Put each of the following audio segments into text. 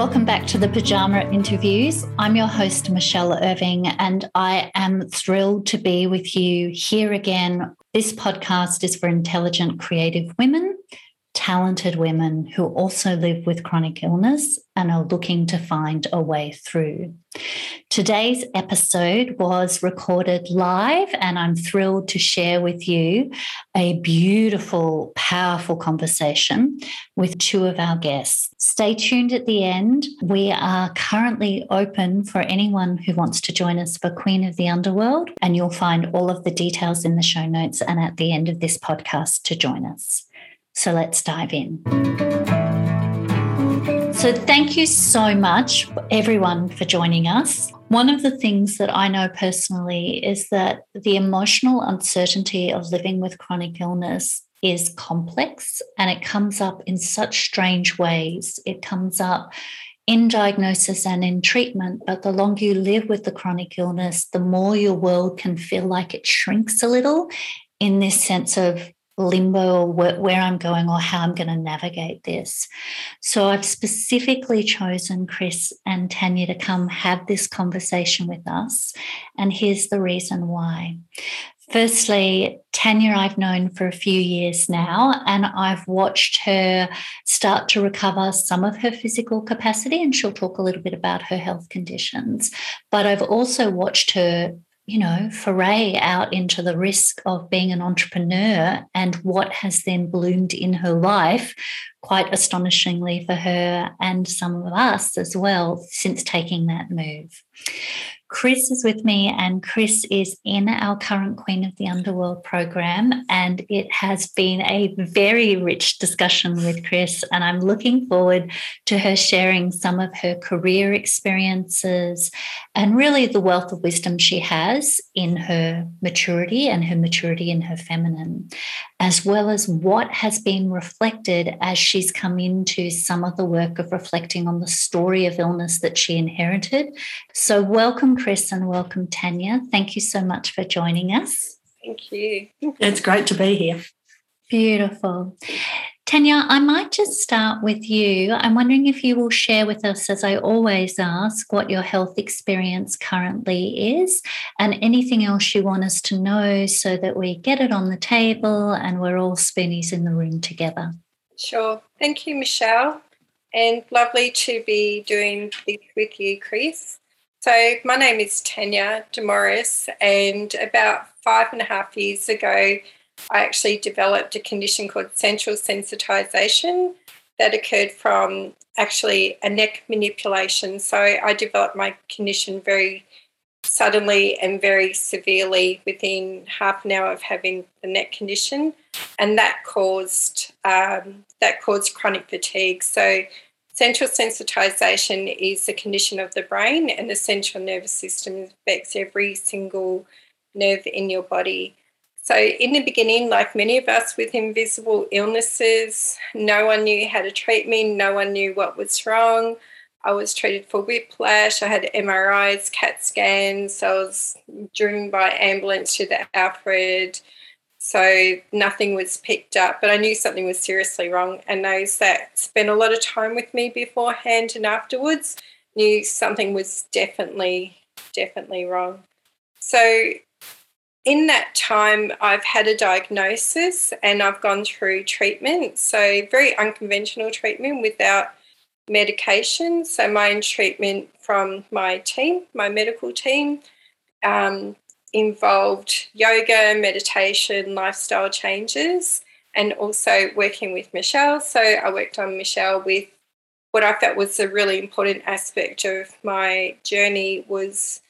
welcome back to the Pajama Interviews. I'm your host, Michelle Irving, and I am thrilled to be with you here again. This podcast is for intelligent, creative women talented women who also live with chronic illness and are looking to find a way through. Today's episode was recorded live, and I'm thrilled to share with you a beautiful, powerful conversation with two of our guests. Stay tuned at the end. We are currently open for anyone who wants to join us for Queen of the Underworld, and you'll find all of the details in the show notes and at the end of this podcast to join us. So let's dive in. So, thank you so much, everyone, for joining us. One of the things that I know personally is that the emotional uncertainty of living with chronic illness is complex and it comes up in such strange ways. It comes up in diagnosis and in treatment, but the longer you live with the chronic illness, the more your world can feel like it shrinks a little in this sense of limbo or where, where I'm going or how I'm going to navigate this. So I've specifically chosen Chris and Tanya to come have this conversation with us. And here's the reason why. Firstly, Tanya, I've known for a few years now, and I've watched her start to recover some of her physical capacity, and she'll talk a little bit about her health conditions. But I've also watched her you know, foray out into the risk of being an entrepreneur and what has then bloomed in her life, quite astonishingly for her and some of us as well, since taking that move. Chris is with me, and Chris is in our current Queen of the Underworld program. And it has been a very rich discussion with Chris. And I'm looking forward to her sharing some of her career experiences and really the wealth of wisdom she has in her maturity and her maturity in her feminine, as well as what has been reflected as she's come into some of the work of reflecting on the story of illness that she inherited. So, welcome, Chris, and welcome, Tanya. Thank you so much for joining us. Thank you. It's great to be here. Beautiful. Tanya, I might just start with you. I'm wondering if you will share with us, as I always ask, what your health experience currently is and anything else you want us to know so that we get it on the table and we're all spoonies in the room together. Sure. Thank you, Michelle. And lovely to be doing this with you, Chris. So, my name is Tanya Doumouras, and about five and a half years ago, I actually developed a condition called central sensitization that occurred from actually a neck manipulation. So, I developed my condition very suddenly and very severely within half an hour of having the neck condition, and that caused um, that caused chronic fatigue. So Central sensitization is a condition of the brain, and the central nervous system affects every single nerve in your body. So, in the beginning, like many of us with invisible illnesses, no one knew how to treat me, no one knew what was wrong. I was treated for whiplash, I had MRIs, CAT scans, I was driven by ambulance to the Alfred so nothing was picked up, but I knew something was seriously wrong. And those that spent a lot of time with me beforehand and afterwards knew something was definitely, definitely wrong. So in that time, I've had a diagnosis and I've gone through treatment. So, very unconventional treatment without medication. So, my treatment from my team, my medical team, um, involved yoga, meditation, lifestyle changes, and also working with Michelle. So I worked on Michelle with what I felt was a really important aspect of my journey was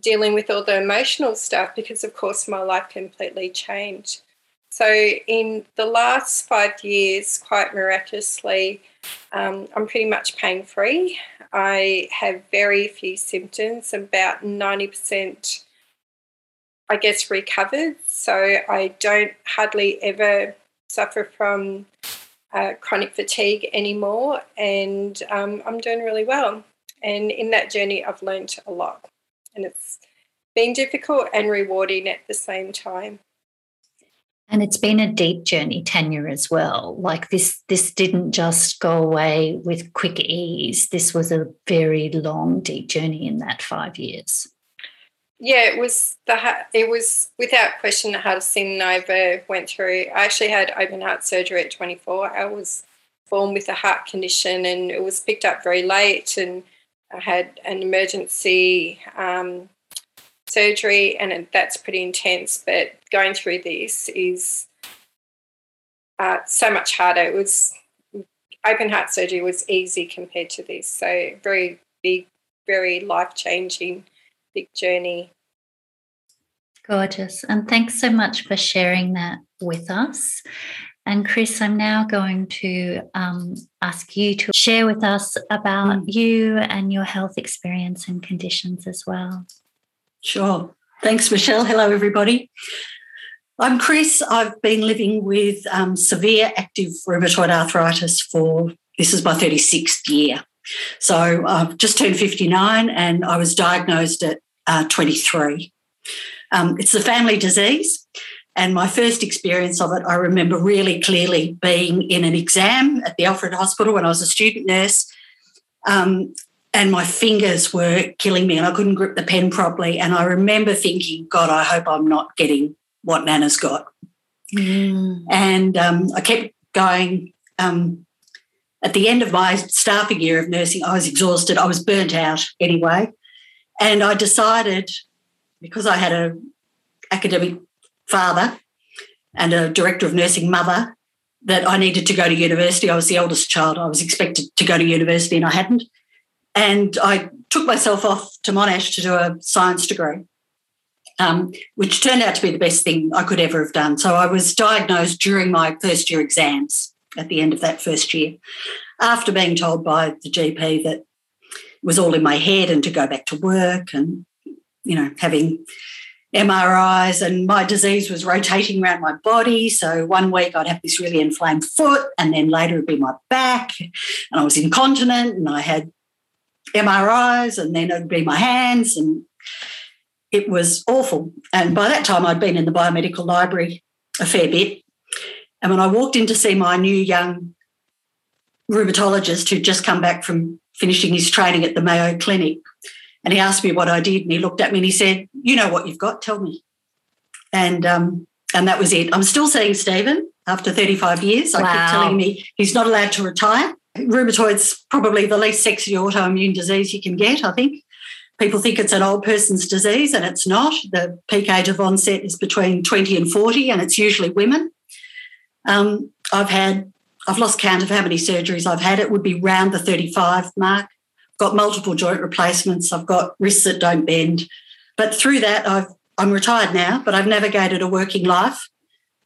dealing with all the emotional stuff because of course my life completely changed. So in the last five years, quite miraculously, um, I'm pretty much pain free. I have very few symptoms, about 90% I guess, recovered. So I don't hardly ever suffer from uh, chronic fatigue anymore, and um, I'm doing really well. And in that journey, I've learned a lot, and it's been difficult and rewarding at the same time. And it's been a deep journey Tanya as well. Like this, this didn't just go away with quick ease. This was a very long, deep journey in that five years. Yeah, it was the it was without question the hardest thing I ever went through. I actually had open heart surgery at 24. I was born with a heart condition, and it was picked up very late, and I had an emergency um, surgery, and that's pretty intense. But going through this is uh, so much harder. It was open heart surgery was easy compared to this, so very big, very life changing big journey. Gorgeous. And thanks so much for sharing that with us. And Chris, I'm now going to um, ask you to share with us about mm. you and your health experience and conditions as well. Sure. Thanks, Michelle. Hello, everybody. I'm Chris. I've been living with um, severe active rheumatoid arthritis for this is my 36th year. So I've just turned 59 and I was diagnosed at uh, 23. Um, it's a family disease. And my first experience of it, I remember really clearly being in an exam at the Alfred Hospital when I was a student nurse. Um, and my fingers were killing me and I couldn't grip the pen properly. And I remember thinking, God, I hope I'm not getting what Nana's got. Mm. And um, I kept going. Um, at the end of my staffing year of nursing, I was exhausted. I was burnt out anyway. And I decided, because I had a academic father and a director of nursing mother, that I needed to go to university. I was the eldest child. I was expected to go to university and I hadn't. And I took myself off to Monash to do a science degree, um, which turned out to be the best thing I could ever have done. So I was diagnosed during my first year exams at the end of that first year, after being told by the GP that was all in my head and to go back to work and, you know, having MRIs and my disease was rotating around my body. So one week I'd have this really inflamed foot and then later it'd be my back and I was incontinent and I had MRIs and then it'd be my hands and it was awful. And by that time I'd been in the biomedical library a fair bit. And when I walked in to see my new young rheumatologist who'd just come back from finishing his training at the Mayo Clinic. And he asked me what I did, and he looked at me and he said, "You know what you've got? Tell me." And um, and that was it. I'm still seeing Stephen after 35 years. I keep telling me he's not allowed to retire. Rheumatoid's probably the least sexy autoimmune disease you can get. I think people think it's an old person's disease, and it's not. The peak age of onset is between 20 and 40, and it's usually women. Um, I've had I've lost count of how many surgeries I've had. It would be round the 35 mark. Got multiple joint replacements. I've got wrists that don't bend. But through that, I've, I'm retired now, but I've navigated a working life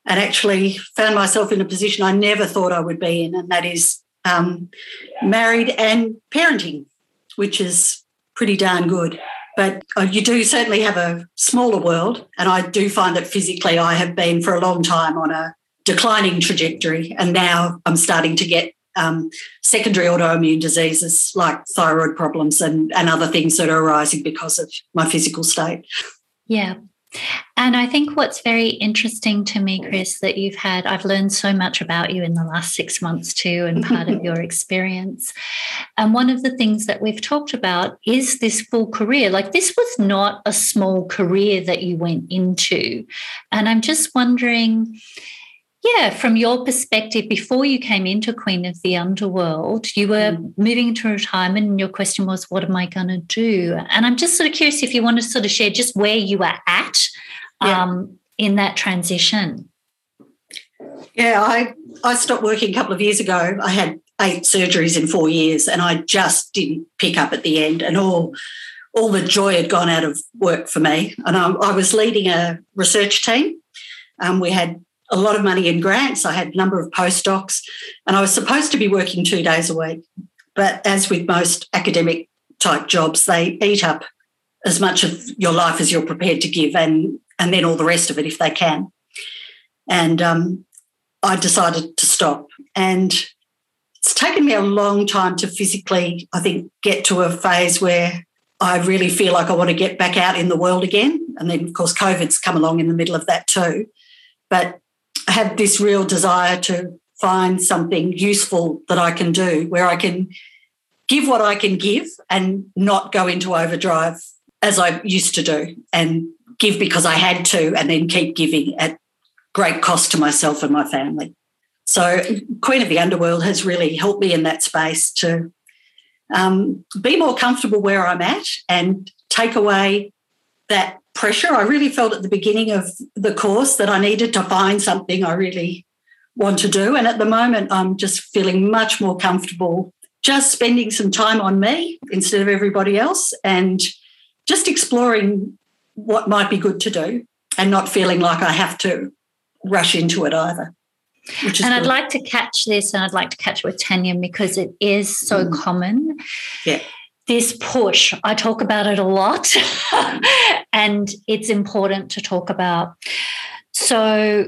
and actually found myself in a position I never thought I would be in, and that is um, married and parenting, which is pretty darn good. But uh, you do certainly have a smaller world, and I do find that physically I have been for a long time on a declining trajectory. And now I'm starting to get um, secondary autoimmune diseases like thyroid problems and, and other things that are arising because of my physical state. Yeah. And I think what's very interesting to me, Chris, that you've had, I've learned so much about you in the last six months too, and part of your experience. And one of the things that we've talked about is this full career. Like, this was not a small career that you went into. And I'm just wondering, yeah, from your perspective, before you came into Queen of the Underworld, you were mm. moving into retirement, and your question was, What am I going to do? And I'm just sort of curious if you want to sort of share just where you are at yeah. um, in that transition. Yeah, I, I stopped working a couple of years ago. I had eight surgeries in four years, and I just didn't pick up at the end, and all all the joy had gone out of work for me. And I, I was leading a research team. Um, we had a lot of money in grants. I had a number of postdocs, and I was supposed to be working two days a week. But as with most academic type jobs, they eat up as much of your life as you're prepared to give, and and then all the rest of it if they can. And um, I decided to stop. And it's taken me a long time to physically, I think, get to a phase where I really feel like I want to get back out in the world again. And then, of course, COVID's come along in the middle of that too. But have this real desire to find something useful that I can do where I can give what I can give and not go into overdrive as I used to do and give because I had to and then keep giving at great cost to myself and my family. So, Queen of the Underworld has really helped me in that space to um, be more comfortable where I'm at and take away that pressure. I really felt at the beginning of the course that I needed to find something I really want to do. And at the moment, I'm just feeling much more comfortable just spending some time on me instead of everybody else and just exploring what might be good to do and not feeling like I have to rush into it either. and good. I'd like to catch this and I'd like to catch with Tanya because it is so mm. common. Yeah this push. I talk about it a lot, and it's important to talk about. So,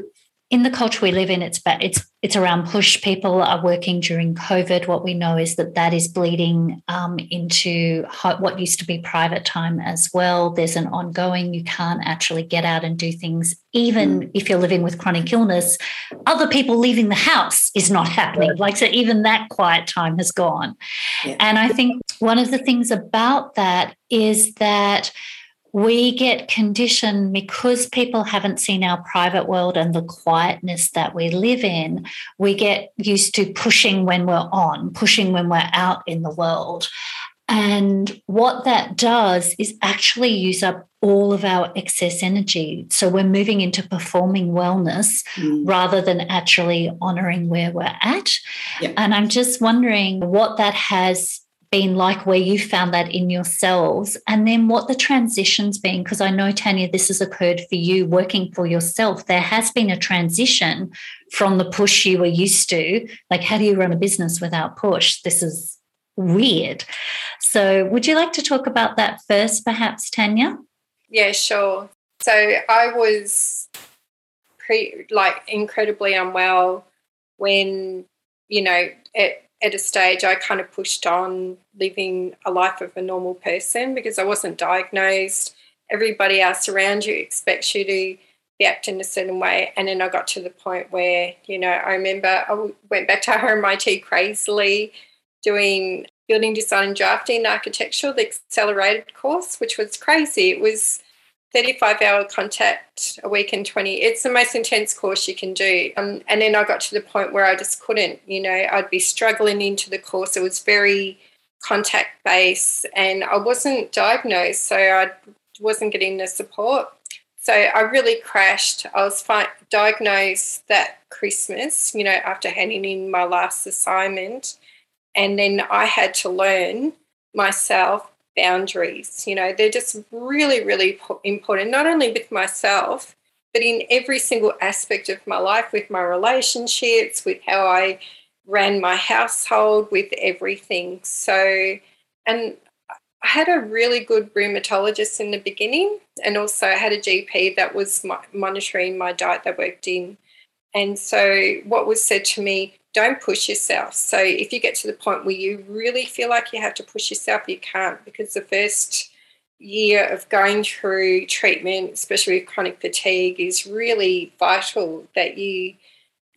in the culture we live in, it's about, it's it's around push. People are working during COVID. What we know is that that is bleeding um, into what used to be private time as well. There's an ongoing. You can't actually get out and do things, even mm. if you're living with chronic illness. Other people leaving the house is not happening. Like so, even that quiet time has gone. Yeah. And I think one of the things about that is that we get conditioned because people haven't seen our private world and the quietness that we live in. We get used to pushing when we're on, pushing when we're out in the world. And what that does is actually use up all of our excess energy. So we're moving into performing wellness mm. rather than actually honoring where we're at. Yeah. And I'm just wondering what that has been like where you found that in yourselves? And then what the transition's been because i know tanya this has occurred for you working for yourself. There has been a transition from the push you were used to. Like how do you run a business without push? This is weird. So would you like to talk about that first perhaps tanya? Yeah sure. So i was pre like incredibly unwell when you know it at a stage I kind of pushed on living a life of a normal person because I wasn't diagnosed. Everybody else around you expects you to be acting a certain way. And then I got to the point where, you know, I remember I went back to RMIT crazily doing building design and drafting architecture, the accelerated course, which was crazy. It was 35 hour contact a week and 20 it's the most intense course you can do. Um, and then i got to the point where i just couldn't you know i'd be struggling into the course. It was very contact based and i wasn't diagnosed so i wasn't getting the support. So i really crashed. I was fi- diagnosed that christmas you know after handing in my last assignment. And then i had to learn myself boundaries. You know, they're just really, really important, not only with myself, but in every single aspect of my life, with my relationships, with how I ran my household, with everything. So, and I had a really good rheumatologist in the beginning, and also I had a GP that was monitoring my diet that worked in. And so, what was said to me, don't push yourself. So if you get to the point where you really feel like you have to push yourself, you can't because the first year of going through treatment, especially with chronic fatigue, is really vital that you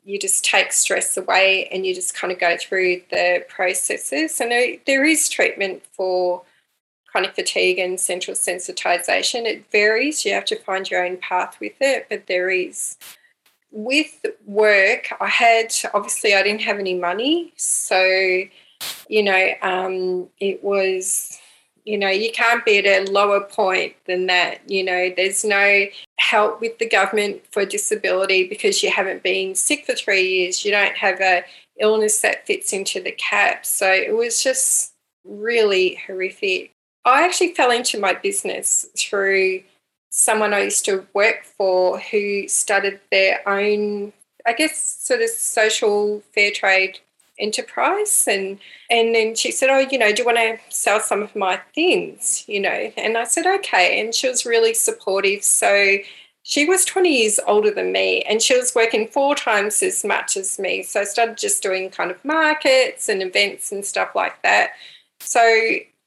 you just take stress away and you just kind of go through the processes. And there is treatment for chronic fatigue and central sensitization. It varies. You have to find your own path with it, but there is with work, I had obviously I didn't have any money, so you know um, it was you know you can't be at a lower point than that. You know, there's no help with the government for disability because you haven't been sick for three years. You don't have a illness that fits into the cap. So it was just really horrific. I actually fell into my business through someone I used to work for who started their own, I guess, sort of social fair trade enterprise. And and then she said oh you know do you want to sell some of my things? You know? And i said okay. And she was really supportive. So she was 20 years older than me and she was working four times as much as me. So i started just doing kind of markets and events and stuff like that. So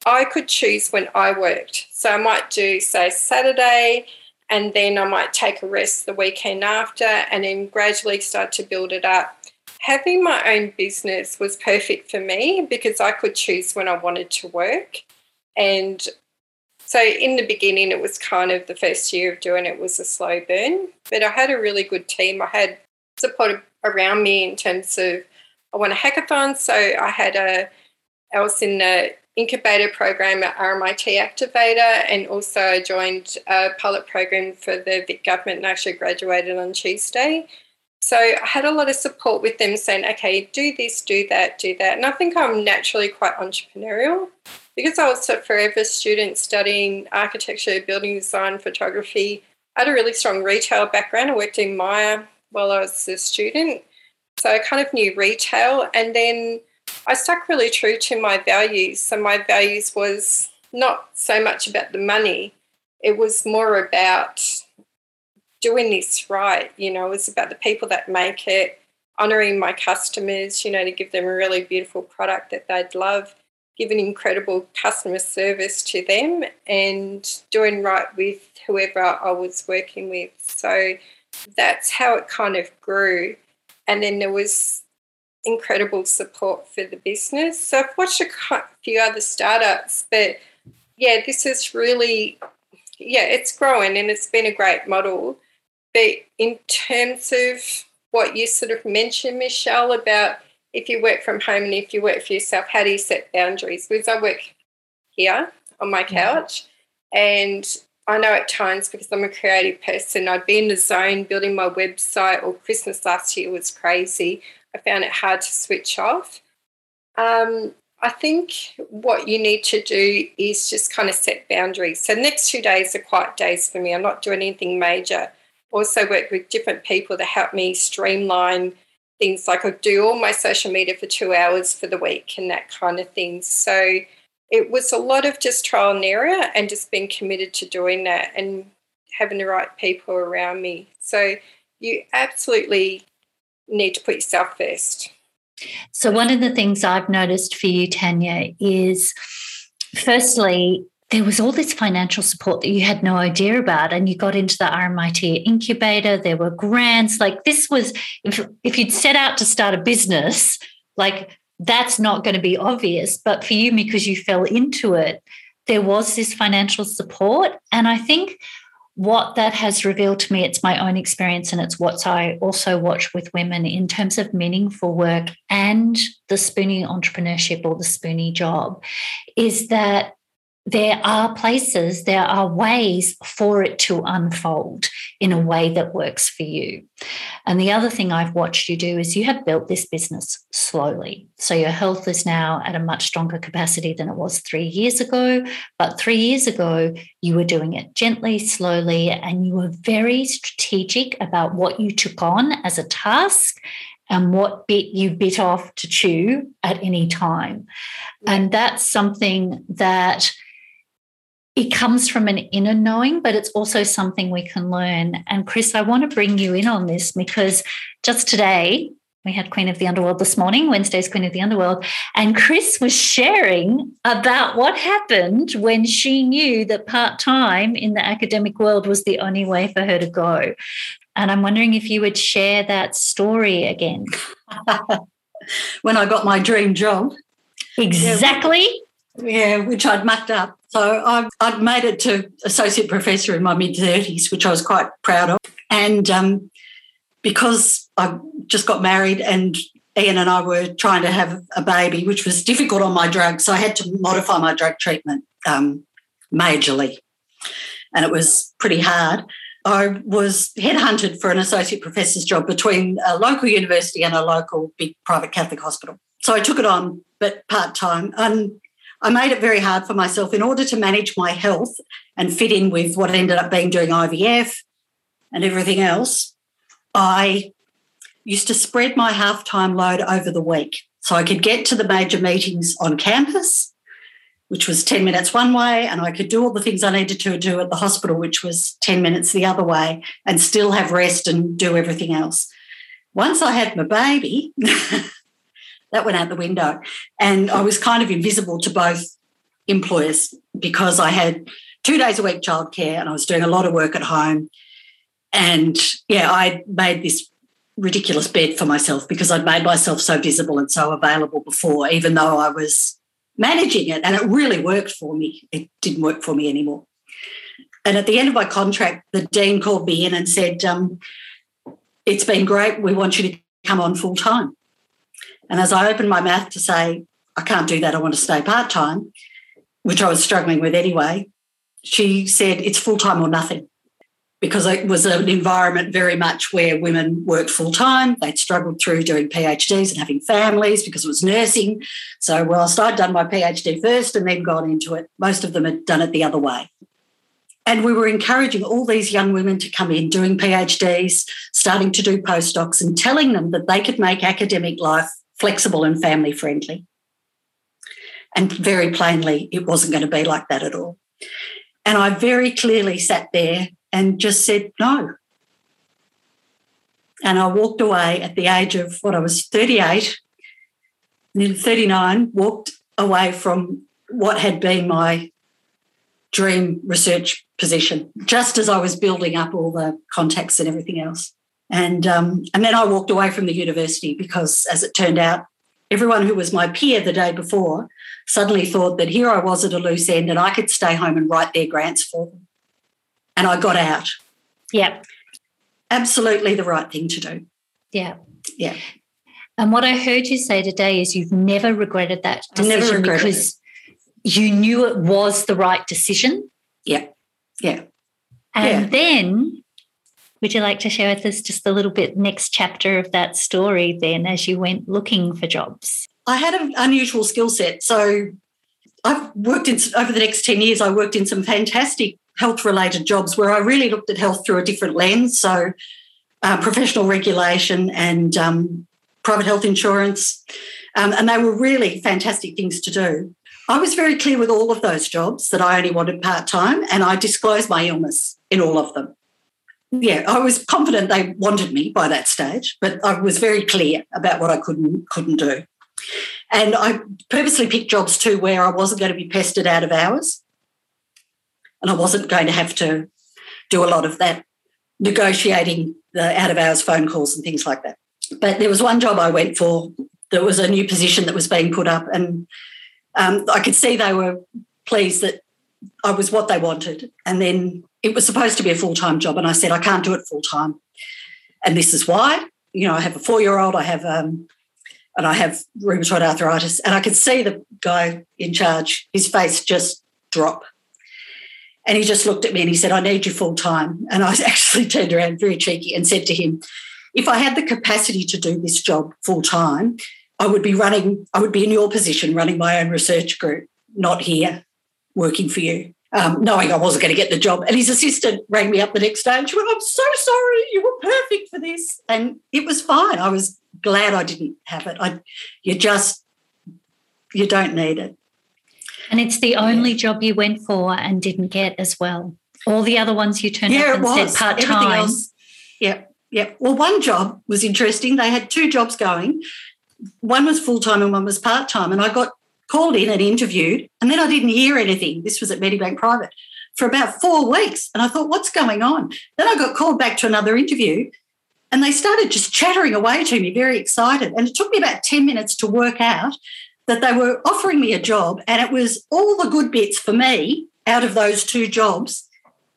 I could choose when I worked. So I might do, say, Saturday and then I might take a rest the weekend after, and then gradually start to build it up. Having my own business was perfect for me because I could choose when I wanted to work. And so in the beginning, it was kind of the first year of doing it was a slow burn, but I had a really good team. I had support around me in terms of I won a hackathon, so I had a was in the incubator program at RMIT Activator and also joined a pilot program for the Vic government and actually graduated on Tuesday. So I had a lot of support with them saying, okay, do this, do that, do that. And I think I'm naturally quite entrepreneurial because I was a forever student studying architecture, building design, photography. I had a really strong retail background. I worked in Myer while I was a student. So I kind of knew retail. And then I stuck really true to my values. So my values was not so much about the money, it was more about doing this right. You know, it was about the people that make it, honouring my customers, you know, to give them a really beautiful product that they'd love, giving incredible customer service to them, and doing right with whoever I was working with. So that's how it kind of grew. And then there was incredible support for the business. So I've watched a few other startups, but yeah, this is really, yeah, it's growing and it's been a great model. But in terms of what you sort of mentioned, Michelle, about if you work from home and if you work for yourself, how do you set boundaries? Because I work here on my couch and I know at times because I'm a creative person, I'd be in the zone building my website or Christmas last year was crazy. I found it hard to switch off. Um, I think what you need to do is just kind of set boundaries. So, next two days are quiet days for me. I'm not doing anything major. Also, work with different people to help me streamline things like I do all my social media for two hours for the week and that kind of thing. So, it was a lot of just trial and error and just being committed to doing that and having the right people around me. So, you absolutely need to put yourself first. So, one of the things I've noticed for you, Tanya, is firstly, there was all this financial support that you had no idea about, and you got into the RMIT incubator. There were grants. Like, this was, if, if you'd set out to start a business, like, that's not going to be obvious. But for you, because you fell into it, there was this financial support. And I think what that has revealed to me, it's my own experience and it's what I also watch with women in terms of meaningful work and the spoonie entrepreneurship or the spoonie job, is that there are places, there are ways for it to unfold in a way that works for you. And the other thing I've watched you do is you have built this business slowly. So your health is now at a much stronger capacity than it was three years ago. But three years ago, you were doing it gently, slowly, and you were very strategic about what you took on as a task and what bit you bit off to chew at any time. And that's something that it comes from an inner knowing, but it's also something we can learn. And Chris, I want to bring you in on this because just today, we had Queen of the Underworld this morning, Wednesday's Queen of the Underworld, and Chris was sharing about what happened when she knew that part time in the academic world was the only way for her to go. And I'm wondering if you would share that story again. when I got my dream job. Exactly. Yeah, which I'd mucked up. So I've, I'd made it to associate professor in my mid 30s, which I was quite proud of. And um, because I just got married and Ian and I were trying to have a baby, which was difficult on my drug, so I had to modify my drug treatment um, majorly. And it was pretty hard. I was headhunted for an associate professor's job between a local university and a local big private Catholic hospital. So I took it on, but part time. And I made it very hard for myself in order to manage my health and fit in with what ended up being doing IVF and everything else. I used to spread my half time load over the week so I could get to the major meetings on campus, which was 10 minutes one way, and I could do all the things I needed to do at the hospital, which was 10 minutes the other way, and still have rest and do everything else. Once I had my baby, that went out the window. And I was kind of invisible to both employers because I had two days a week childcare, and I was doing a lot of work at home. And yeah, I made this ridiculous bed for myself because I'd made myself so visible and so available before, even though I was managing it. And it really worked for me. It didn't work for me anymore. And at the end of my contract, the dean called me in and said, um, It's been great. We want you to come on full time. And as I opened my mouth to say, I can't do that, I want to stay part time, which I was struggling with anyway, she said, It's full time or nothing. Because it was an environment very much where women worked full time. They'd struggled through doing PhDs and having families because it was nursing. So, whilst I'd done my PhD first and then gone into it, most of them had done it the other way. And we were encouraging all these young women to come in doing PhDs, starting to do postdocs, and telling them that they could make academic life flexible and family friendly. And very plainly, it wasn't going to be like that at all. And I very clearly sat there and just said no. And I walked away at the age of what I was 38, nearly 39, walked away from what had been my dream research position, just as I was building up all the contacts and everything else. And um, and then I walked away from the university because, as it turned out, everyone who was my peer the day before suddenly thought that here I was at a loose end and I could stay home and write their grants for them. And I got out. Yeah. Absolutely the right thing to do. Yeah. Yeah. And what I heard you say today is you've never regretted that decision never regretted because you knew it was the right decision. Yeah. Yeah. And Yeah. then, would you like to share with us just a little bit next chapter of that story then as you went looking for jobs? I had an unusual skill set. So I've worked in, over the next 10 years, I worked in some fantastic health related jobs where I really looked at health through a different lens. So uh, professional regulation and um, private health insurance. Um, and they were really fantastic things to do. I was very clear with all of those jobs that I only wanted part time, and I disclosed my illness in all of them. Yeah, I was confident they wanted me by that stage, but I was very clear about what I couldn't couldn't do. And I purposely picked jobs too where I wasn't going to be pestered out of hours, and I wasn't going to have to do a lot of that negotiating the out of hours phone calls and things like that. But there was one job I went for. There was a new position that was being put up, and um, I could see they were pleased that I was what they wanted. And then it was supposed to be a full time job, and I said I can't do it full time, and this is why. You know, I have a four year old. I have um, and I have rheumatoid arthritis, and I could see the guy in charge. His face just drop. And he just looked at me and he said, I need you full time. And I actually turned around very cheeky and said to him, If I had the capacity to do this job full time, I would be running, I would be in your position running my own research group, not here working for you, um, knowing I wasn't going to get the job. And his assistant rang me up the next day and she went, I'm so sorry, you were perfect for this. And it was fine. I was glad I didn't have it. I, you just, you don't need it. And it's the only job you went for and didn't get as well. All the other ones you turned yeah, up it and was. said part time. Yeah, yeah. Well, one job was interesting. They had two jobs going. One was full time and one was part time. And I got called in and interviewed, and then I didn't hear anything. This was at Medibank Private for about four weeks. And I thought, what's going on? Then I got called back to another interview, and they started just chattering away to me, very excited. And it took me about 10 minutes to work out that they were offering me a job, and it was all the good bits for me out of those two jobs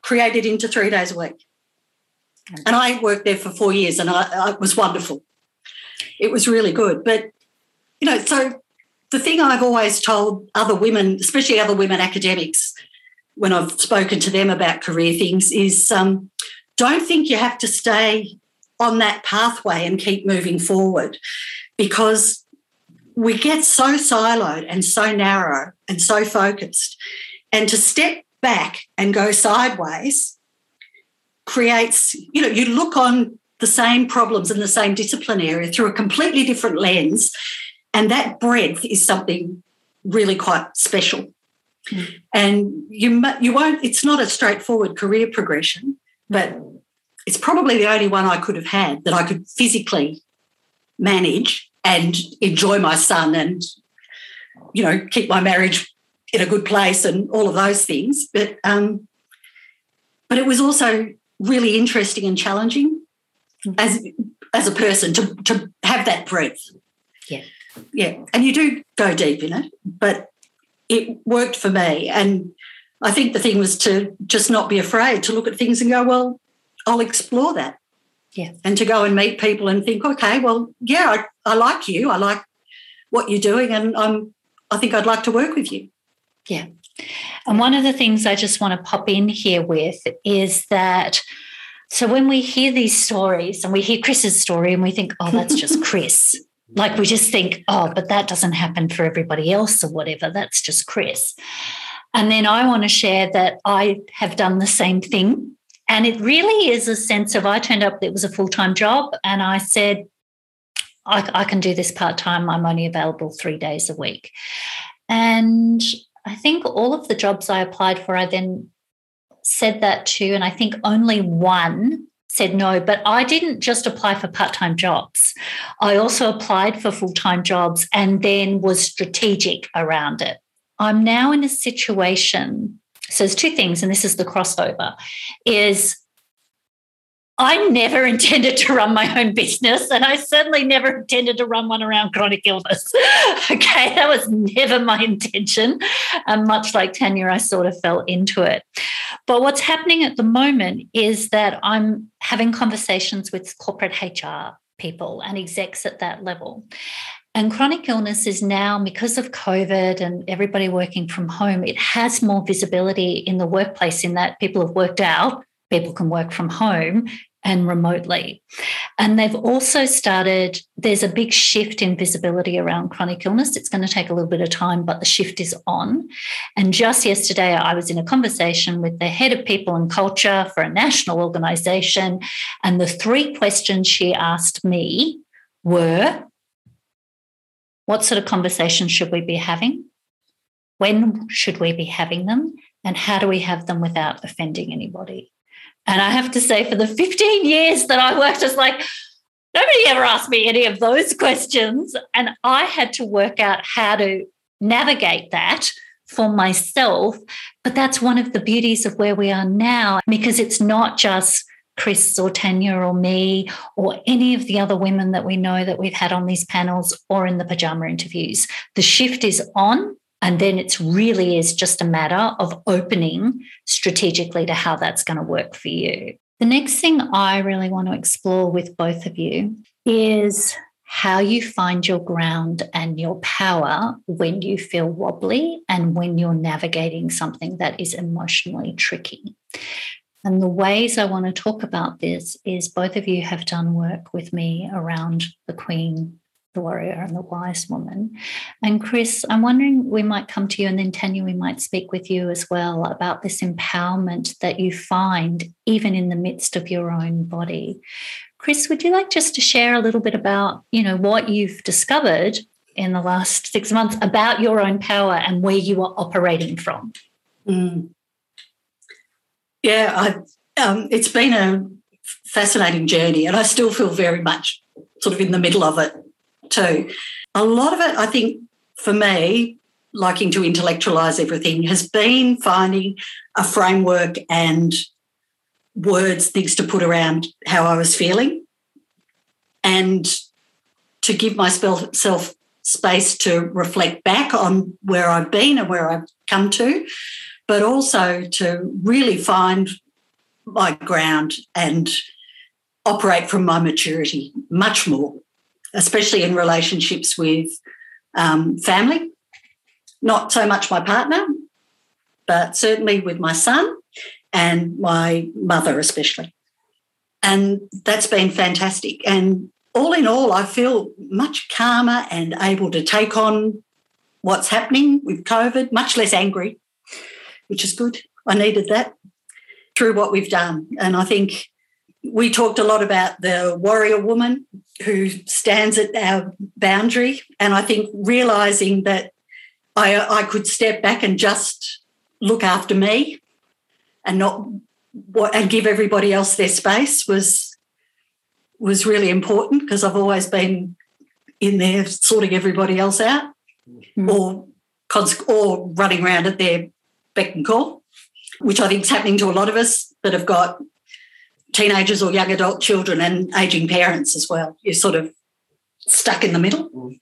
created into three days a week. And I worked there for four years, and I, I, it was wonderful. It was really good. But, you know, so the thing I've always told other women, especially other women academics, when I've spoken to them about career things, is um, don't think you have to stay on that pathway and keep moving forward because we get so siloed and so narrow and so focused. And to step back and go sideways creates, you know, you look on the same problems in the same discipline area through a completely different lens. And that breadth is something really quite special. Mm. And you, you won't, it's not a straightforward career progression, but it's probably the only one I could have had that I could physically manage and enjoy my son and, you know, keep my marriage in a good place and all of those things. But um, but it was also really interesting and challenging as as a person to to have that breadth. Yeah, yeah, and you do go deep in it, but it worked for me. And I think the thing was to just not be afraid to look at things and go, well, I'll explore that. Yeah. And to go and meet people and think, okay, well, yeah, I, I like you. I like what you're doing and I'm I think I'd like to work with you. Yeah. And one of the things I just want to pop in here with is that so when we hear these stories and we hear Chris's story and we think, oh, that's just Chris. Like we just think, oh, but that doesn't happen for everybody else or whatever. That's just Chris. And then I want to share that I have done the same thing. And it really is a sense of I turned up, it was a full time job, and I said, I, I can do this part time. I'm only available three days a week. And I think all of the jobs I applied for, I then said that to, and I think only one said no, but I didn't just apply for part time jobs. I also applied for full time jobs and then was strategic around it. I'm now in a situation. So there's two things, and this is the crossover, is I never intended to run my own business, and I certainly never intended to run one around chronic illness. okay, that was never my intention. And much like Tanya, I sort of fell into it. But what's happening at the moment is that I'm having conversations with corporate HR people and execs at that level. And chronic illness is now, because of COVID and everybody working from home, it has more visibility in the workplace in that people have worked out people can work from home and remotely. And they've also started, there's a big shift in visibility around chronic illness. It's going to take a little bit of time, but the shift is on. And just yesterday, I was in a conversation with the head of people and culture for a national organization. And the three questions she asked me were what sort of conversations should we be having? When should we be having them? And how do we have them without offending anybody? And I have to say, for the 15 years that I worked, it's like nobody ever asked me any of those questions. And I had to work out how to navigate that for myself. But that's one of the beauties of where we are now, because it's not just Chris or Tanya or me or any of the other women that we know that we've had on these panels or in the pajama interviews. The shift is on and then it really is just a matter of opening strategically to how that's going to work for you. The next thing I really want to explore with both of you is how you find your ground and your power when you feel wobbly and when you're navigating something that is emotionally tricky. And the ways I want to talk about this is both of you have done work with me around the Queen the warrior and the wise woman. And Chris, I'm wondering we might come to you, and then Tanya, we might speak with you as well about this empowerment that you find even in the midst of your own body. Chris, would you like just to share a little bit about, you know, what you've discovered in the last six months about your own power and where you are operating from? Mm. Yeah, I, um, it's been a fascinating journey, and I still feel very much sort of in the middle of it too. A lot of it, I think, for me, liking to intellectualize everything, has been finding a framework and words, things to put around how I was feeling, and to give myself space to reflect back on where I've been and where I've come to, but also to really find my ground and operate from my maturity much more especially in relationships with um, family. Not so much my partner, but certainly with my son and my mother, especially. And that's been fantastic. And all in all, I feel much calmer and able to take on what's happening with COVID, much less angry, which is good. I needed that through what we've done. And I think we talked a lot about the warrior woman who stands at our boundary. And I think realizing that I, I could step back and just look after me and not and give everybody else their space was was really important because I've always been in there sorting everybody else out mm. or or running around at their beck and call, which I think is happening to a lot of us that have got teenagers or young adult children and aging parents as well. You're sort of stuck in the middle.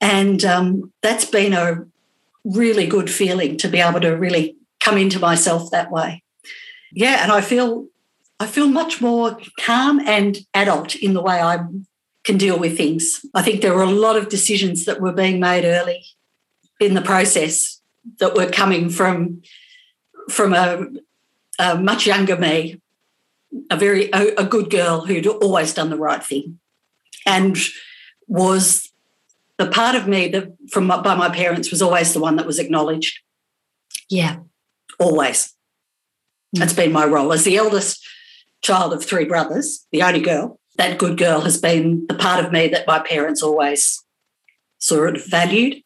And um, that's been a really good feeling to be able to really come into myself that way. Yeah, and I feel I feel much more calm and adult in the way I can deal with things. I think there were a lot of decisions that were being made early in the process that were coming from from a, a much younger me, a very a, a good girl who'd always done the right thing, and was the part of me that from by my parents was always the one that was acknowledged. Yeah, always. Mm. That's been my role as the eldest child of three brothers, the only girl. That good girl has been the part of me that my parents always sort of valued.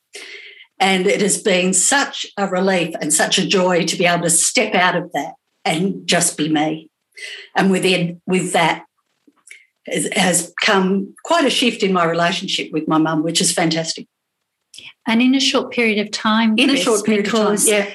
And it has been such a relief and such a joy to be able to step out of that and just be me. And within with that has come quite a shift in my relationship with my mum, which is fantastic. And in a short period of time, in Chris, a short period of time, yeah.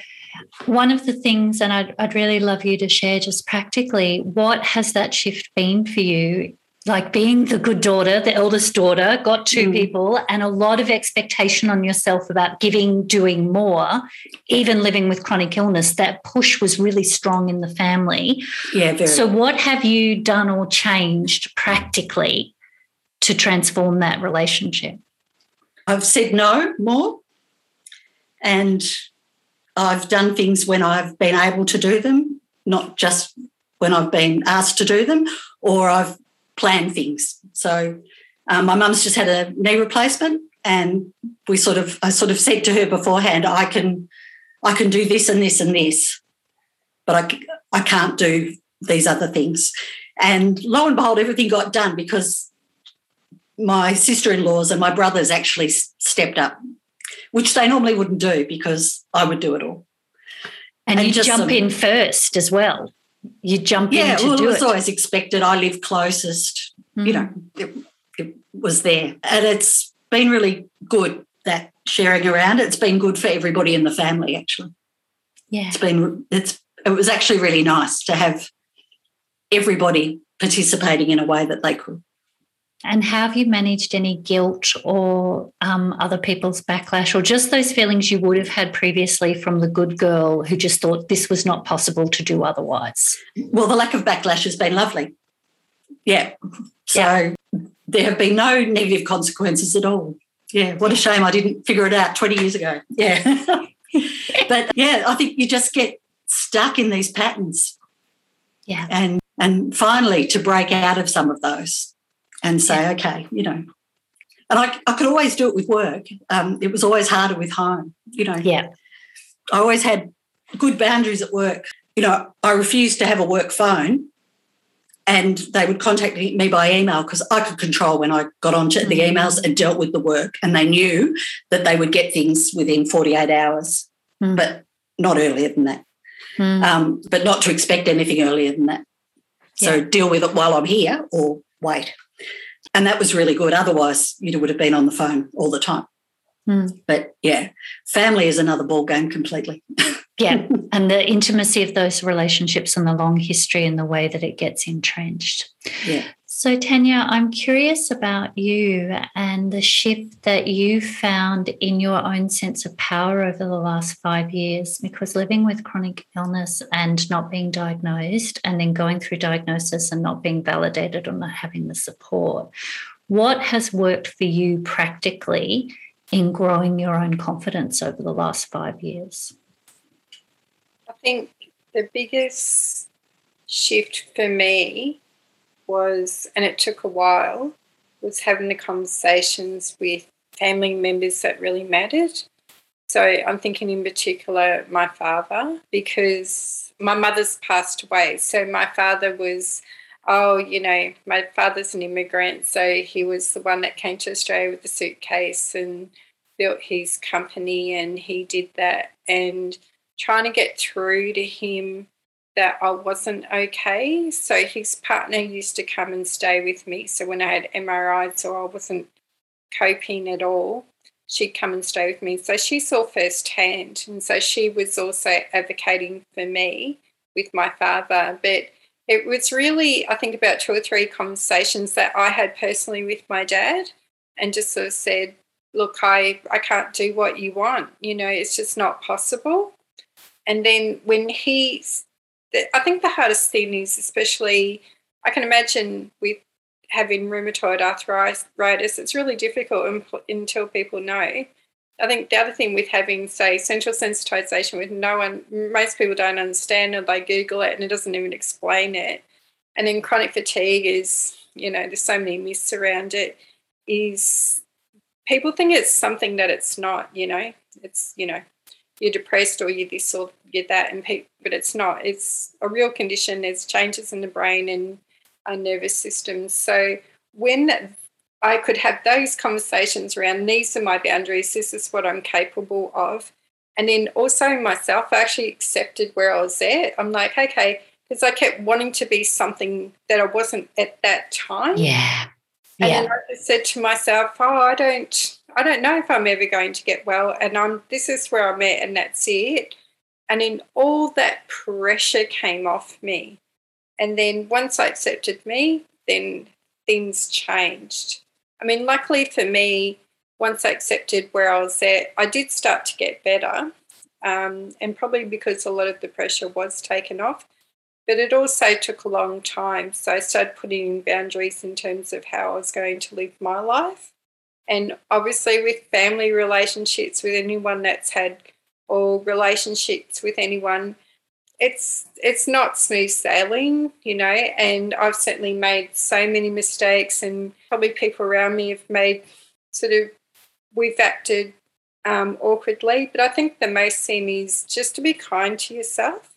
One of the things, and I'd, I'd really love you to share just practically, what has that shift been for you like being the good daughter, the eldest daughter, got two mm. people, and a lot of expectation on yourself about giving, doing more, even living with chronic illness. That push was really strong in the family. Yeah, very. So, what have you done or changed practically to transform that relationship? I've said no more, and I've done things when I've been able to do them, not just when I've been asked to do them, or I've plan things. So um, my mum's just had a knee replacement, and we sort of I sort of said to her beforehand, I can I can do this and this and this, but I I can't do these other things. And lo and behold, everything got done because my sister-in-laws and my brothers actually stepped up, which they normally wouldn't do because I would do it all. And, and you jump in first as well you jump yeah, in to well, do it was it. always expected. I live closest, mm-hmm. you know, it, it was there. And it's been really good that sharing around. It's been good for everybody in the family, actually. Yeah. It's been, it's, it was actually really nice to have everybody participating in a way that they could. And have you managed any guilt or um, other people's backlash, or just those feelings you would have had previously from the good girl who just thought this was not possible to do otherwise? Well, the lack of backlash has been lovely. Yeah. So yeah. there have been no negative consequences at all. Yeah. What a shame I didn't figure it out 20 years ago. Yeah. but yeah, I think you just get stuck in these patterns. Yeah. And and finally to break out of some of those and say, yeah. okay, you know. And I, I could always do it with work. Um, it was always harder with home, you know. Yeah. I always had good boundaries at work. You know, I refused to have a work phone and they would contact me by email because I could control when I got onto mm-hmm. the emails and dealt with the work. And they knew that they would get things within 48 hours, mm. but not earlier than that. Mm. Um, but not to expect anything earlier than that. So yeah. deal with it while I'm here or wait. And that was really good. Otherwise, you would have been on the phone all the time. Mm. But yeah, family is another ball game completely. yeah, and the intimacy of those relationships and the long history and the way that it gets entrenched. Yeah. So, Tanya, I'm curious about you and the shift that you found in your own sense of power over the last five years, because living with chronic illness and not being diagnosed, and then going through diagnosis and not being validated or not having the support, what has worked for you practically in growing your own confidence over the last five years? I think the biggest shift for me was, and it took a while, was having the conversations with family members that really mattered. So I'm thinking in particular my father, because my mother's passed away. So my father was, oh, you know, my father's an immigrant. So he was the one that came to Australia with the suitcase and built his company and he did that. And trying to get through to him that I wasn't okay. So his partner used to come and stay with me. So when I had MRI, so I wasn't coping at all. she'd come and stay with me. So she saw firsthand. And so she was also advocating for me with my father. But it was really, I think, about two or three conversations that I had personally with my dad and just sort of said, look, I, I can't do what you want. You know, it's just not possible. And then when he, I think the hardest thing is, especially, I can imagine with having rheumatoid arthritis, it's really difficult until people know. I think the other thing with having, say, central sensitization with no one, most people don't understand or they Google it and it doesn't even explain it. And then chronic fatigue is, you know, there's so many myths around it, is people think it's something that it's not, you know, it's, you know, you're depressed or you're this or you're that, and people, but it's not. It's a real condition. There's changes in the brain and our nervous system. So when I could have those conversations around these are my boundaries, this is what I'm capable of. And then also myself, I actually accepted where I was at. I'm like, okay, because I kept wanting to be something that I wasn't at that time. Yeah. And yeah. then I just said to myself, oh, I don't I don't know if I'm ever going to get well. And I'm this is where I'm at and that's it. And then all that pressure came off me. And then once I accepted me, then things changed. I mean, luckily for me, once I accepted where I was at, I did start to get better. Um, and probably because a lot of the pressure was taken off. But it also took a long time. So I started putting in boundaries in terms of how I was going to live my life. And obviously, with family relationships, with anyone that's had or relationships with anyone, it's it's not smooth sailing, you know, and I've certainly made so many mistakes, and probably people around me have made sort of we've acted um, awkwardly. But I think the most thing is just to be kind to yourself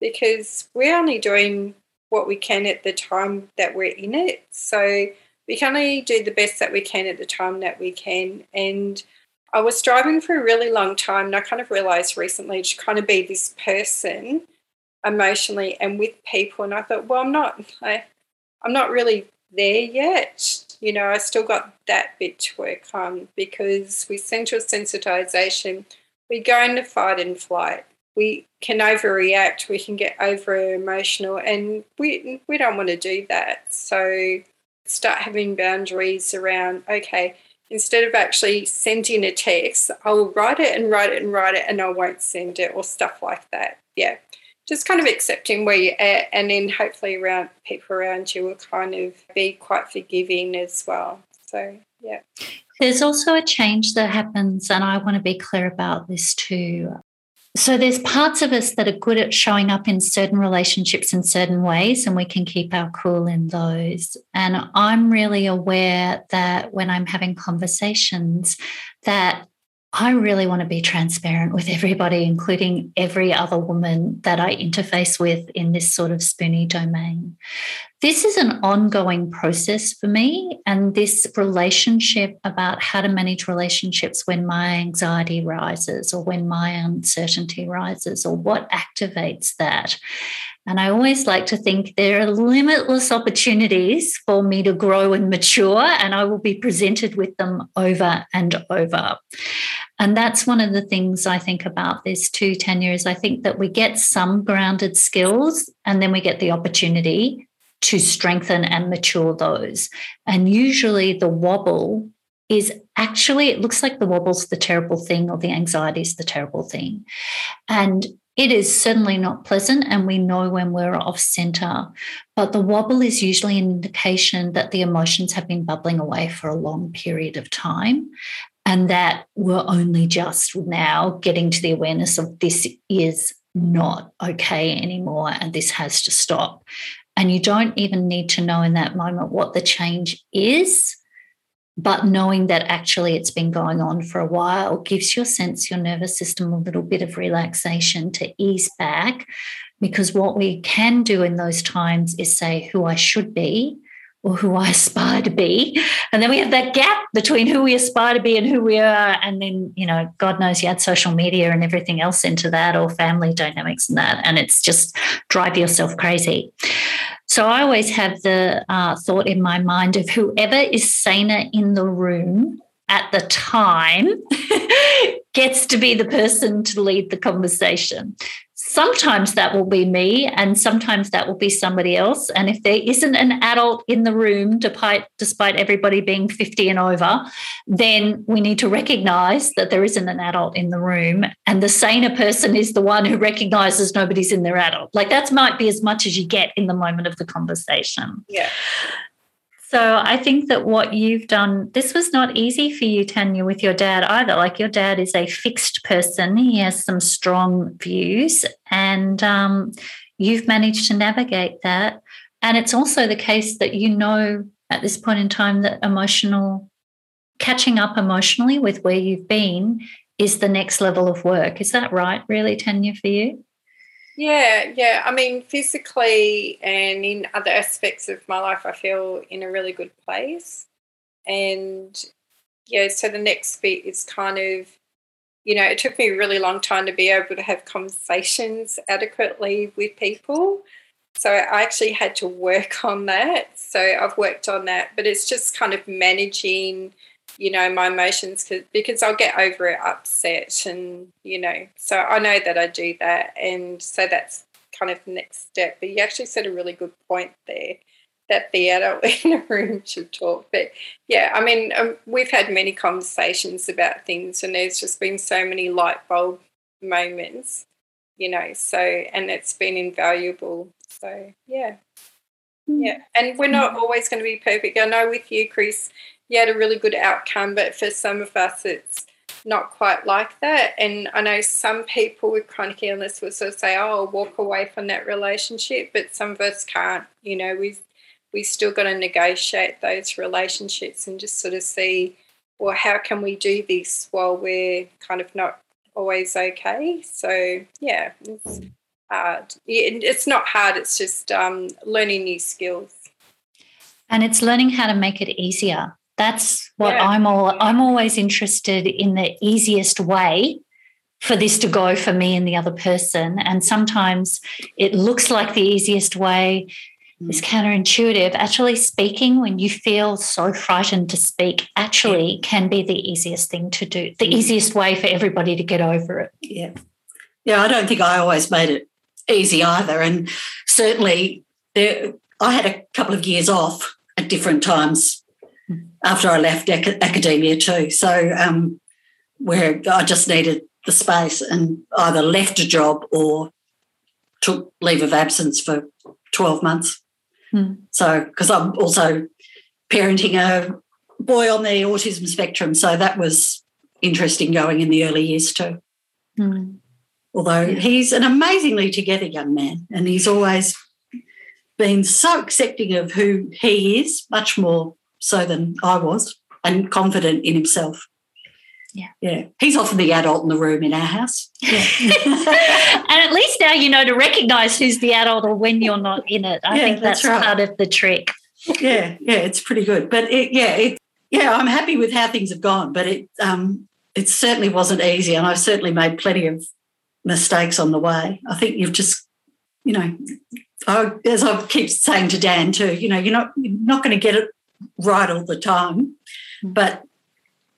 because we're only doing what we can at the time that we're in it. So we can only do the best that we can at the time that we can. And I was striving for a really long time, and I kind of realized recently to kind of be this person emotionally and with people. And I thought, well, I'm not, I, I'm not really there yet. You know, I still got that bit to work on because with central sensitization, we go into fight and flight. We can overreact, we can get over emotional, and we we don't want to do that. So start having boundaries around okay instead of actually sending a text, I'll write it and write it and write it and I won't send it or stuff like that. Yeah. Just kind of accepting where you're at and then hopefully around people around you will kind of be quite forgiving as well. So yeah. There's also a change that happens, and I want to be clear about this too. So there's parts of us that are good at showing up in certain relationships in certain ways, and we can keep our cool in those. And I'm really aware that when I'm having conversations, that I really want to be transparent with everybody, including every other woman that I interface with in this sort of spoonie domain. This is an ongoing process for me, and this relationship about how to manage relationships when my anxiety rises or when my uncertainty rises or what activates that. And I always like to think there are limitless opportunities for me to grow and mature, and I will be presented with them over and over. And that's one of the things I think about this too, Tanya, is I think that we get some grounded skills and then we get the opportunity to strengthen and mature those. And usually the wobble is actually, it looks like the wobble's the terrible thing or the anxiety is the terrible thing. And it is certainly not pleasant, and we know when we're off center. But the wobble is usually an indication that the emotions have been bubbling away for a long period of time and that we're only just now getting to the awareness of this is not okay anymore and this has to stop. And you don't even need to know in that moment what the change is, but knowing that actually it's been going on for a while gives your sense, your nervous system a little bit of relaxation to ease back. Because what we can do in those times is say who I should be or who I aspire to be. And then we have that gap between who we aspire to be and who we are. And then, you know, God knows you add social media and everything else into that or family dynamics and that. And it's just drive yourself crazy. So I always have the uh, thought in my mind of whoever is saner in the room at the time gets to be the person to lead the conversation. Sometimes that will be me, and sometimes that will be somebody else. And if there isn't an adult in the room, despite, despite everybody being 50 and over, then we need to recognize that there isn't an adult in the room. And the saner person is the one who recognizes nobody's in their adult. Like that might be as much as you get in the moment of the conversation. Yeah. So I think that what you've done, this was not easy for you, Tanya, with your dad either. Like your dad is a fixed person, he has some strong views, and um, you've managed to navigate that. And it's also the case that you know at this point in time that emotional, catching up emotionally with where you've been is the next level of work. Is that right, really, Tanya, for you? Yeah, yeah. I mean, physically and in other aspects of my life, I feel in a really good place. And yeah, so the next bit is kind of, you know, it took me a really long time to be able to have conversations adequately with people. So I actually had to work on that. So I've worked on that, but it's just kind of managing you know my emotions because I'll get over it upset and you know so I know that I do that and so that's kind of the next step. But you actually said a really good point there that the adult in a room should talk. But yeah I mean um, we've had many conversations about things and there's just been so many light bulb moments you know so and it's been invaluable. So yeah. Hmm. yeah and we're not always going to be perfect. I know with you Chris you had a really good outcome, but for some of us, it's not quite like that. And I know some people with chronic illness will sort of say, "Oh, I'll walk away from that relationship," but some of us can't. You know, we we still got to negotiate those relationships and just sort of see, well, how can we do this while we're kind of not always okay? So yeah, it's hard. It's not hard. It's just um, learning new skills. And it's learning how to make it easier that's what yeah. I'm all I'm always interested in the easiest way for this to go for me and the other person. And sometimes it looks like the easiest way is mm. counterintuitive. Actually, speaking when you feel so frightened to speak actually can be the easiest thing to do, the mm. easiest way for everybody to get over it. Yeah. Yeah, I don't think I always made it easy either. And certainly there, I had a couple of years off at different times after I left ac- academia too. So um, where I just needed the space and either left a job or took leave of absence for 12 months. Mm. So, because I'm also parenting a boy on the autism spectrum. So that was interesting going in the early years too. Mm. Although yeah. he's an amazingly together young man and he's always been so accepting of who he is, much more so than I was, and confident in himself. Yeah. Yeah. He's often the adult in the room in our house. Yeah. and at least now you know to recognize who's the adult or when you're not in it. I yeah, think that's, that's right. part of the trick. Yeah, yeah, it's pretty good. But it, yeah, it, yeah, I'm happy with how things have gone, but it um it certainly wasn't easy and I've certainly made plenty of mistakes on the way. I think you've just, you know, I, as I keep saying to Dan too, you know, you're not you're not going to get it right all the time, but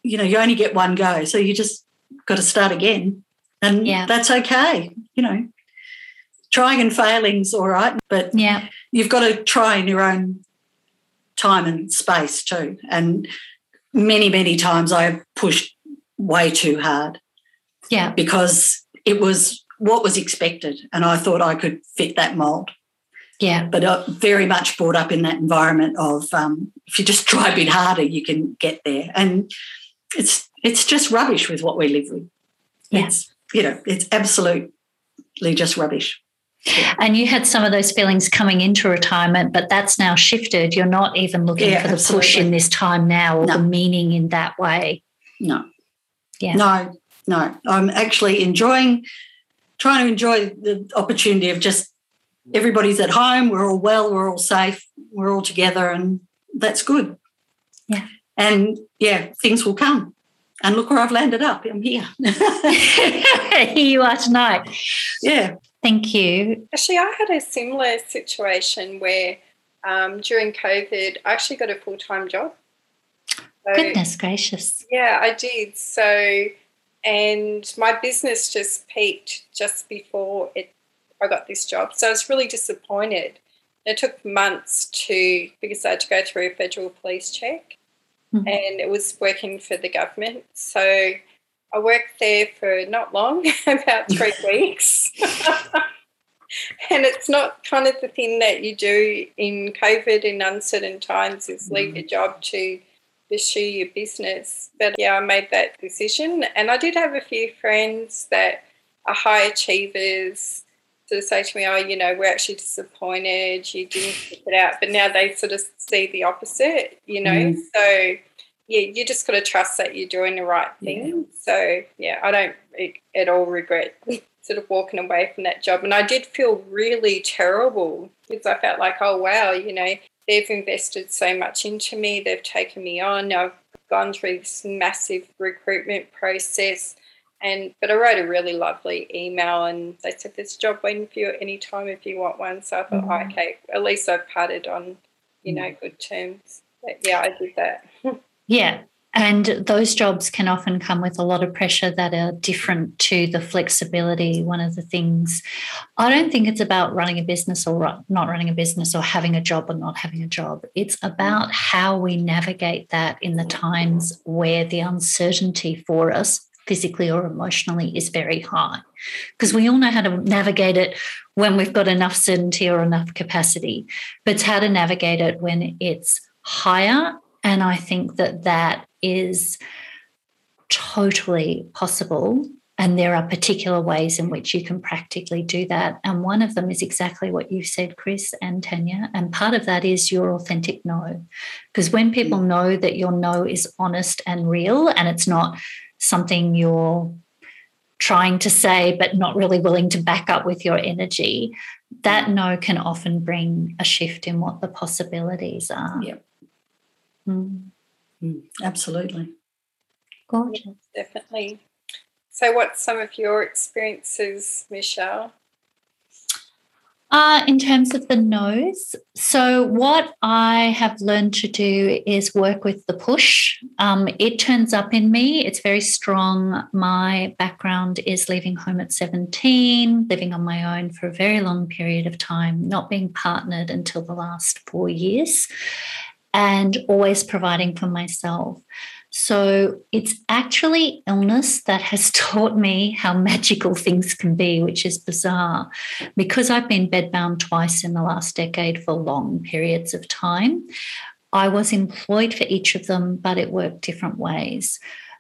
you know, you only get one go. So you just got to start again. And yeah. that's okay. You know, trying and failing's all right, but yeah, you've got to try in your own time and space too. And many, many times I have pushed way too hard. Yeah. Because it was what was expected. And I thought I could fit that mold. Yeah. But uh, very much brought up in that environment of um, if you just try a bit harder, you can get there. And it's it's just rubbish with what we live with. Yeah. It's you know, it's absolutely just rubbish. And you had some of those feelings coming into retirement, but that's now shifted. You're not even looking yeah, for the absolutely. push in this time now or no. the meaning in that way. No. Yeah. No, no. I'm actually enjoying, trying to enjoy the opportunity of just everybody's at home, we're all well, we're all safe, we're all together, and that's good. Yeah. And yeah, things will come. And look where I've landed up. I'm here. here you are tonight. Yeah. Thank you. Actually, I had a similar situation where um, during COVID, I actually got a full time job. So, Goodness gracious. Yeah, I did. So, and my business just peaked just before it. I got this job, so I was really disappointed. It took months to because I had to go through a federal police check, mm-hmm. and it was working for the government. So I worked there for not long, about three weeks. and it's not kind of the thing that you do in COVID in uncertain times is leave mm. your job to pursue your business. But yeah, I made that decision. And I did have a few friends that are high achievers sort of say to me, oh, you know, we're actually disappointed you didn't pick it out. But now they sort of see the opposite, you know. Mm. So yeah, you just got to trust that you're doing the right thing. Yeah. So yeah, I don't at all regret sort of walking away from that job. And I did feel really terrible because I felt like, oh, wow, you know, they've invested so much into me, they've taken me on, I've gone through this massive recruitment process. And but I wrote a really lovely email and they said there's a job waiting for you at any time if you want one. So I thought, mm-hmm. oh, okay, at least I've parted on, you know, mm. good terms. But yeah, I did that. yeah. And those jobs can often come with a lot of pressure that are different to the flexibility. One of the things, I don't think it's about running a business or not running a business or having a job or not having a job. It's about how we navigate that in the times where the uncertainty for us, physically or emotionally, is very high. Because we all know how to navigate it when we've got enough certainty or enough capacity, but it's how to navigate it when it's higher and I think that that is totally possible. And there are particular ways in which you can practically do that. And one of them is exactly what you said, Chris and Tanya. And part of that is your authentic no. Because when people mm. know that your no is honest and real and it's not something you're trying to say but not really willing to back up with your energy, that no can often bring a shift in what the possibilities are. Yep. Mm. Mm, absolutely. Gorgeous. Definitely. So, what's some of your experiences, Michelle? Uh, in terms of the noes, so what I have learned to do is work with the push. Um, it turns up in me, it's very strong. My background is leaving home at 17, living on my own for a very long period of time, not being partnered until the last four years and always providing for myself. So it's actually illness that has taught me how magical things can be, which is bizarre. Because I've been bedbound twice in the last decade for long periods of time, I was employed for each of them, but it worked different ways.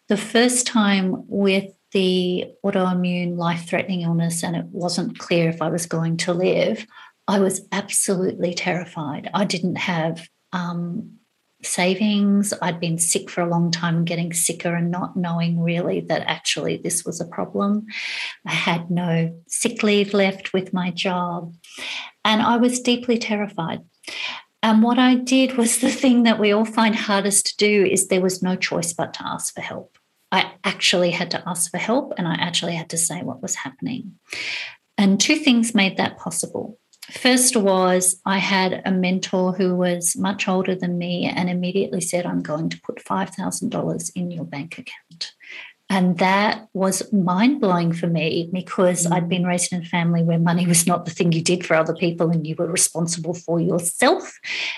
The first time with the autoimmune life threatening illness, and it wasn't clear if I was going to live, I was absolutely terrified. I didn't have um, savings. I'd been sick for a long time, getting sicker and not knowing really that actually this was a problem. I had no sick leave left with my job, and I was deeply terrified. And what I did was the thing that we all find hardest to do is there was no choice but to ask for help. I actually had to ask for help and I actually had to say what was happening. And two things made that possible. First was I had a mentor who was much older than me and immediately said, I'm going to put $5,000 in your bank account. And that was mind blowing for me because mm. I'd been raised in a family where money was not the thing you did for other people and you were responsible for yourself.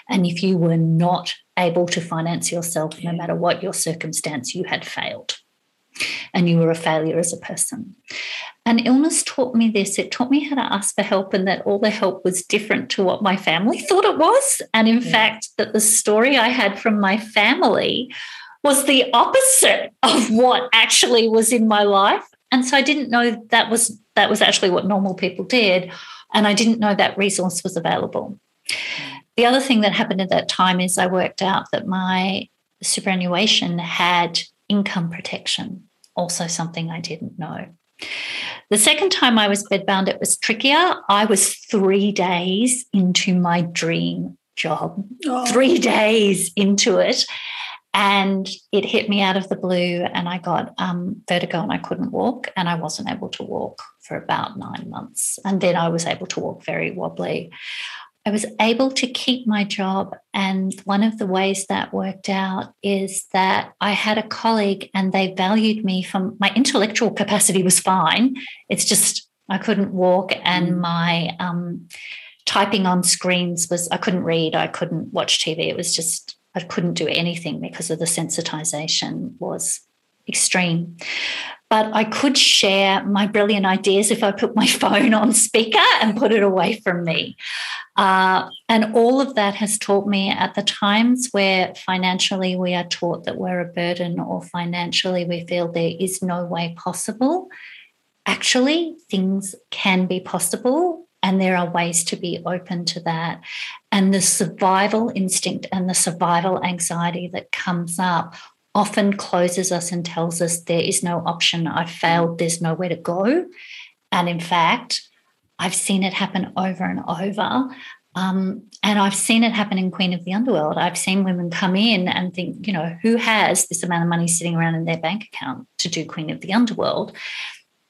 And if you were not able to finance yourself, no matter what your circumstance, you had failed and you were a failure as a person. And illness taught me this. It taught me how to ask for help and that all the help was different to what my family thought it was. And in yeah. fact, that the story I had from my family was the opposite of what actually was in my life. And so I didn't know that was that was actually what normal people did. And I didn't know that resource was available. The other thing that happened at that time is I worked out that my superannuation had income protection also something I didn't know. The second time I was bedbound, it was trickier. I was three days into my dream job, oh. three days into it. And it hit me out of the blue, and I got um, vertigo and I couldn't walk, and I wasn't able to walk for about nine months. And then I was able to walk very wobbly. I was able to keep my job. And one of the ways that worked out is that I had a colleague and they valued me from my intellectual capacity was fine. It's just I couldn't walk and mm. my um, typing on screens was, I couldn't read, I couldn't watch TV. It was just, I couldn't do anything because of the sensitization was extreme but I could share my brilliant ideas if I put my phone on speaker and put it away from me. Uh, and all of that has taught me at the times where financially we are taught that we're a burden or financially we feel there is no way possible. Actually, things can be possible and there are ways to be open to that. And the survival instinct and the survival anxiety that comes up often closes us and tells us there is no option. I've failed, there's nowhere to go. And in fact, I've seen it happen over and over. Um, and I've seen it happen in Queen of the Underworld. I've seen women come in and think, you know, who has this amount of money sitting around in their bank account to do Queen of the Underworld?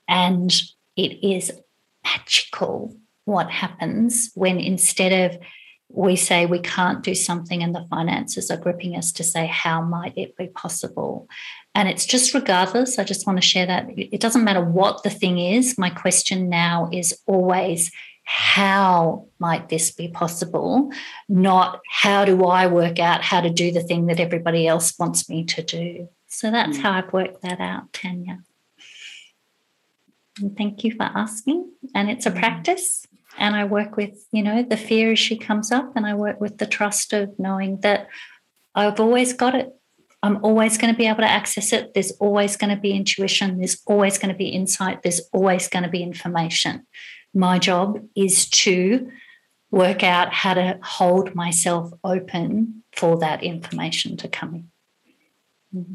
And it is magical what happens when instead of we say we can't do something and the finances are gripping us to say how might it be possible and it's just regardless i just want to share that it doesn't matter what the thing is my question now is always how might this be possible not how do i work out how to do the thing that everybody else wants me to do so that's mm. how i've worked that out tanya and thank you for asking and it's a mm. practice and I work with, you know, the fear as she comes up, and I work with the trust of knowing that I've always got it. I'm always going to be able to access it. There's always going to be intuition. There's always going to be insight. There's always going to be information. My job is to work out how to hold myself open for that information to come in. Mm-hmm.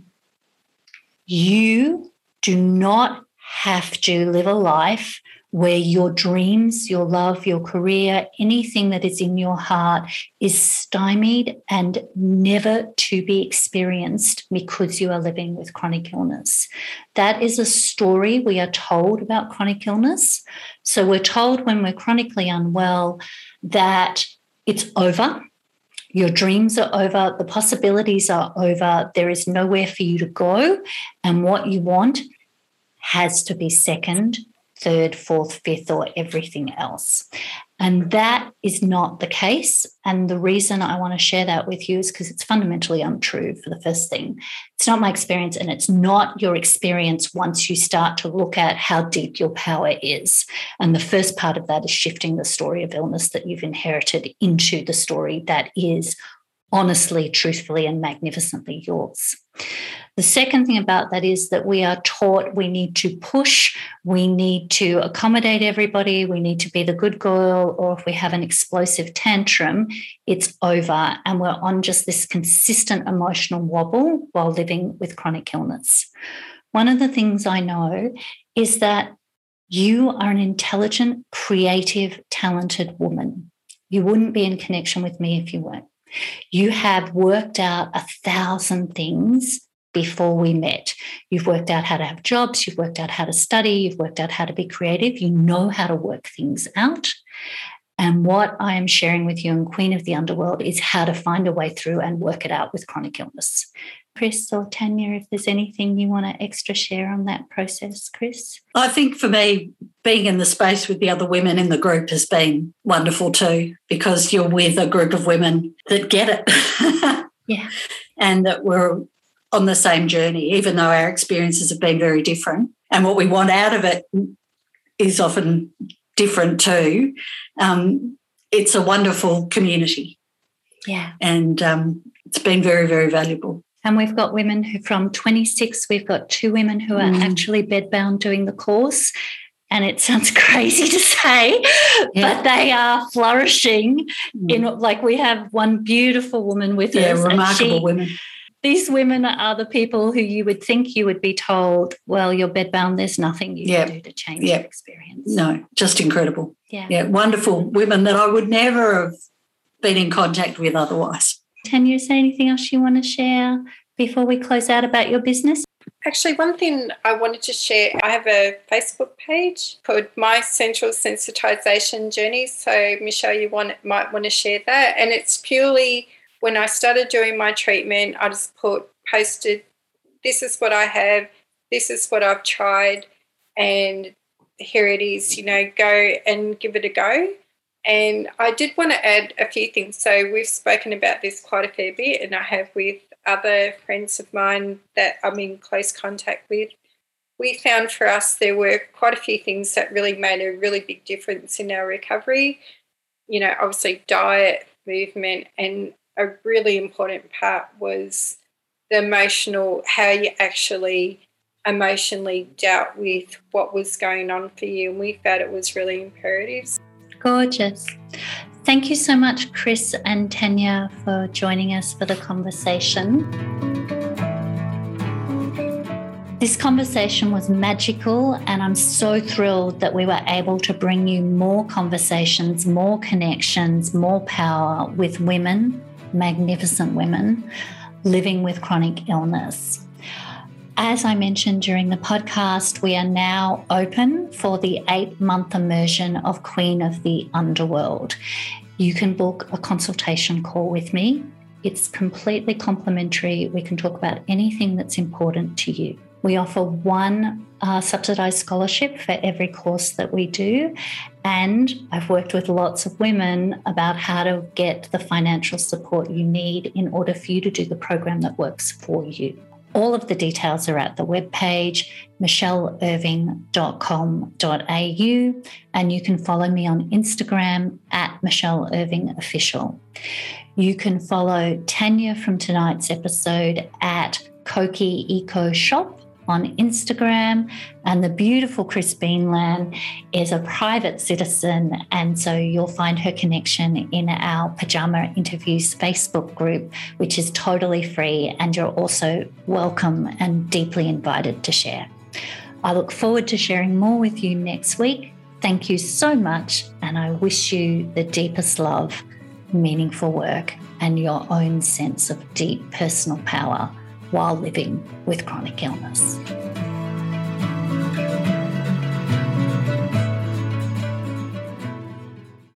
You do not have to live a life where your dreams, your love, your career, anything that is in your heart is stymied and never to be experienced because you are living with chronic illness. That is a story we are told about chronic illness. So we're told when we're chronically unwell that it's over. Your dreams are over, the possibilities are over, there is nowhere for you to go, and what you want has to be second third, fourth, fifth, or everything else. And that is not the case. And the reason I want to share that with you is because it's fundamentally untrue for the first thing. It's not my experience, and it's not your experience once you start to look at how deep your power is. And the first part of that is shifting the story of illness that you've inherited into the story that is honestly, truthfully, and magnificently yours. The second thing about that is that we are taught we need to push, we need to accommodate everybody, we need to be the good girl, or if we have an explosive tantrum, it's over. And we're on just this consistent emotional wobble while living with chronic illness. One of the things I know is that you are an intelligent, creative, talented woman. You wouldn't be in connection with me if you weren't. You have worked out a thousand things before we met. You've worked out how to have jobs, you've worked out how to study, you've worked out how to be creative, you know how to work things out. And what I am sharing with you in Queen of the Underworld is how to find a way through and work it out with chronic illness. Chris or Tanya, if there's anything you want to extra share on that process, Chris? I think for me, being in the space with the other women in the group has been wonderful too, because you're with a group of women that get it. yeah. And that we're on the same journey, even though our experiences have been very different. And what we want out of it is often different too. Um, it's a wonderful community. Yeah. And um, it's been very, very valuable. And we've got women who, from 26, we've got two women who are mm. actually bedbound doing the course. And it sounds crazy to say, yeah. but they are flourishing. Mm. In like we have one beautiful woman with us. yeah, us. remarkable she, women. These women are the people who you would think you would be told, well, you're bedbound, there's nothing you yeah. can do to change yeah. your experience. No, just incredible. Yeah. Yeah, wonderful women that I would never have been in contact with otherwise. Can you say anything else you want to share before we close out about your business? Actually, one thing I wanted to share I have a Facebook page called My Central Sensitization Journey. So, Michelle, you want, might want to share that. And it's purely when I started doing my treatment, I just put, posted, this is what I have, this is what I've tried, and here it is, you know, go and give it a go. And I did want to add a few things. So we've spoken about this quite a fair bit, and I have with other friends of mine that I'm in close contact with. We found for us there were quite a few things that really made a really big difference in our recovery. You know, obviously diet, movement, and a really important part was the emotional, how you actually emotionally dealt with what was going on for you. And we felt it was really imperative. Gorgeous. Thank you so much, Chris and Tanya, for joining us for the conversation. This conversation was magical, and I'm so thrilled that we were able to bring you more conversations, more connections, more power with women, magnificent women, living with chronic illness. As I mentioned during the podcast, we are now open for the eight month immersion of Queen of the Underworld. You can book a consultation call with me. It's completely complimentary. We can talk about anything that's important to you. We offer one uh, subsidized scholarship for every course that we do. And I've worked with lots of women about how to get the financial support you need in order for you to do the program that works for you. All of the details are at the webpage, michelleirving.com.au, and you can follow me on Instagram at Michelle Irving Official. You can follow Tanya from tonight's episode at Kokki Eco Shop on Instagram. And the beautiful Chris Beanland is a private citizen. And so you'll find her connection in our Pajama Interviews Facebook group, which is totally free. And you're also welcome and deeply invited to share. I look forward to sharing more with you next week. Thank you so much. And I wish you the deepest love, meaningful work, and your own sense of deep personal power while living with chronic illness.